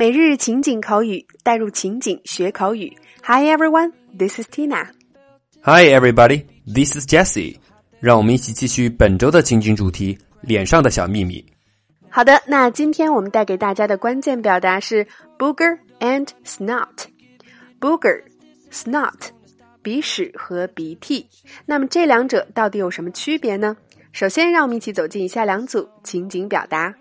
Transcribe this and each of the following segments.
每日情景口语，带入情景学口语。Hi everyone, this is Tina. Hi everybody, this is Jessie. 让我们一起继续本周的情景主题——脸上的小秘密。好的，那今天我们带给大家的关键表达是 booger and snot。booger, snot，鼻屎和鼻涕。那么这两者到底有什么区别呢？首先，让我们一起走进以下两组情景表达。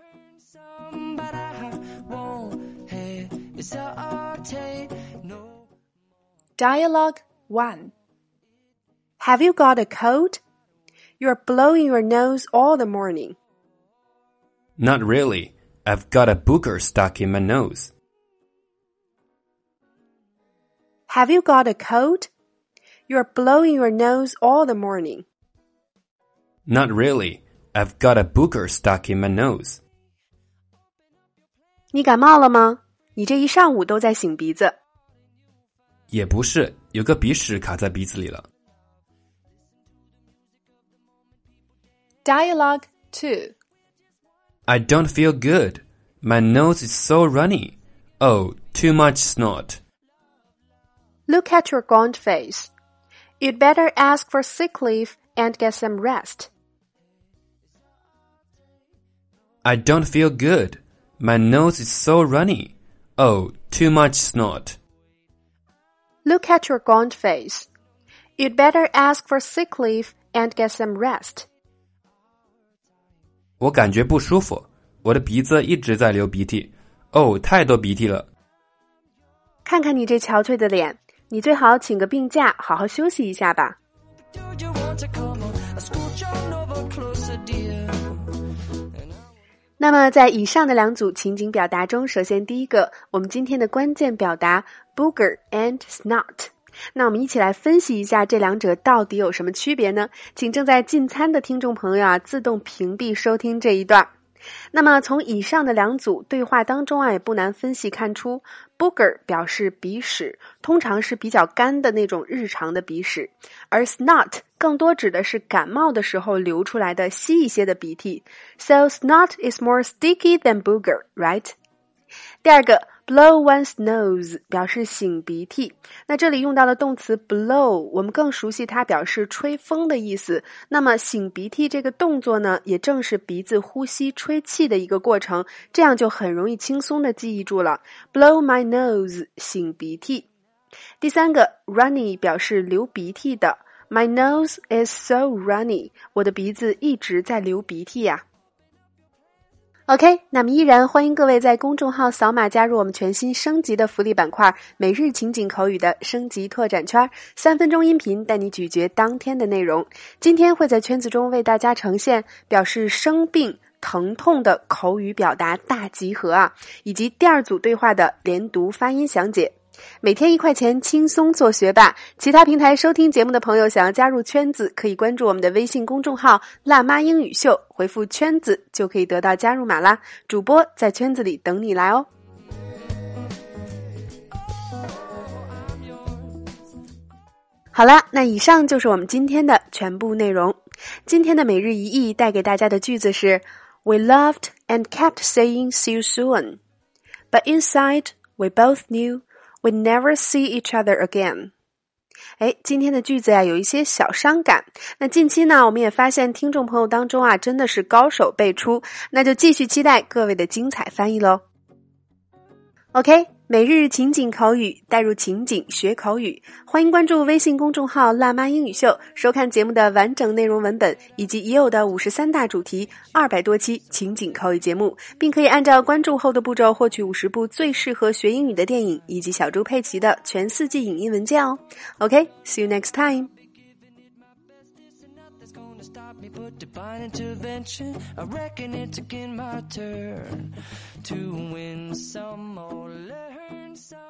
Dialogue 1 Have you got a cold? You're blowing your nose all the morning. Not really. I've got a booger stuck in my nose. Have you got a cold? You're blowing your nose all the morning. Not really. I've got a booger stuck in my nose. 你感冒了吗？你这一上午都在擤鼻子。 也不是，有个鼻屎卡在鼻子里了。Dialogue two. I don't feel good. My nose is so runny. Oh, too much snot. Look at your gaunt face. You'd better ask for sick leave and get some rest. I don't feel good. My nose is so runny. Oh, too much snot. Look at your gaunt face. You'd better ask for sick leave and get some rest. 我感觉不舒服，我的鼻子一直在流鼻涕。哦，太多鼻涕了。看看你这憔悴的脸，你最好请个病假，好好休息一下吧。 那么，在以上的两组情景表达中，首先第一个，我们今天的关键表达 booger and snot。那我们一起来分析一下这两者到底有什么区别呢？请正在进餐的听众朋友啊，自动屏蔽收听这一段。那么从以上的两组对话当中啊，也不难分析看出，booger 表示鼻屎，通常是比较干的那种日常的鼻屎，而 snot 更多指的是感冒的时候流出来的稀一些的鼻涕。So snot is more sticky than booger, right? 第二个。Blow one's nose 表示擤鼻涕，那这里用到的动词 blow，我们更熟悉它表示吹风的意思。那么擤鼻涕这个动作呢，也正是鼻子呼吸吹气的一个过程，这样就很容易轻松的记忆住了。Blow my nose 擤鼻涕。第三个 runny 表示流鼻涕的，My nose is so runny，我的鼻子一直在流鼻涕呀。OK，那么依然欢迎各位在公众号扫码加入我们全新升级的福利板块——每日情景口语的升级拓展圈，三分钟音频带你咀嚼当天的内容。今天会在圈子中为大家呈现表示生病、疼痛的口语表达大集合啊，以及第二组对话的连读发音详解。每天一块钱，轻松做学霸。其他平台收听节目的朋友，想要加入圈子，可以关注我们的微信公众号“辣妈英语秀”，回复“圈子”就可以得到加入码啦。主播在圈子里等你来哦。好了，那以上就是我们今天的全部内容。今天的每日一译带给大家的句子是：We loved and kept saying "see you soon," but inside we both knew. We never see each other again。哎，今天的句子呀有一些小伤感。那近期呢，我们也发现听众朋友当中啊，真的是高手辈出。那就继续期待各位的精彩翻译喽。OK。每日情景口语，带入情景学口语。欢迎关注微信公众号“辣妈英语秀”，收看节目的完整内容文本以及已有的五十三大主题、二百多期情景口语节目，并可以按照关注后的步骤获取五十部最适合学英语的电影以及小猪佩奇的全四季影音文件哦。OK，see you next time. Me but divine intervention. I reckon it's again my turn to win some or learn some.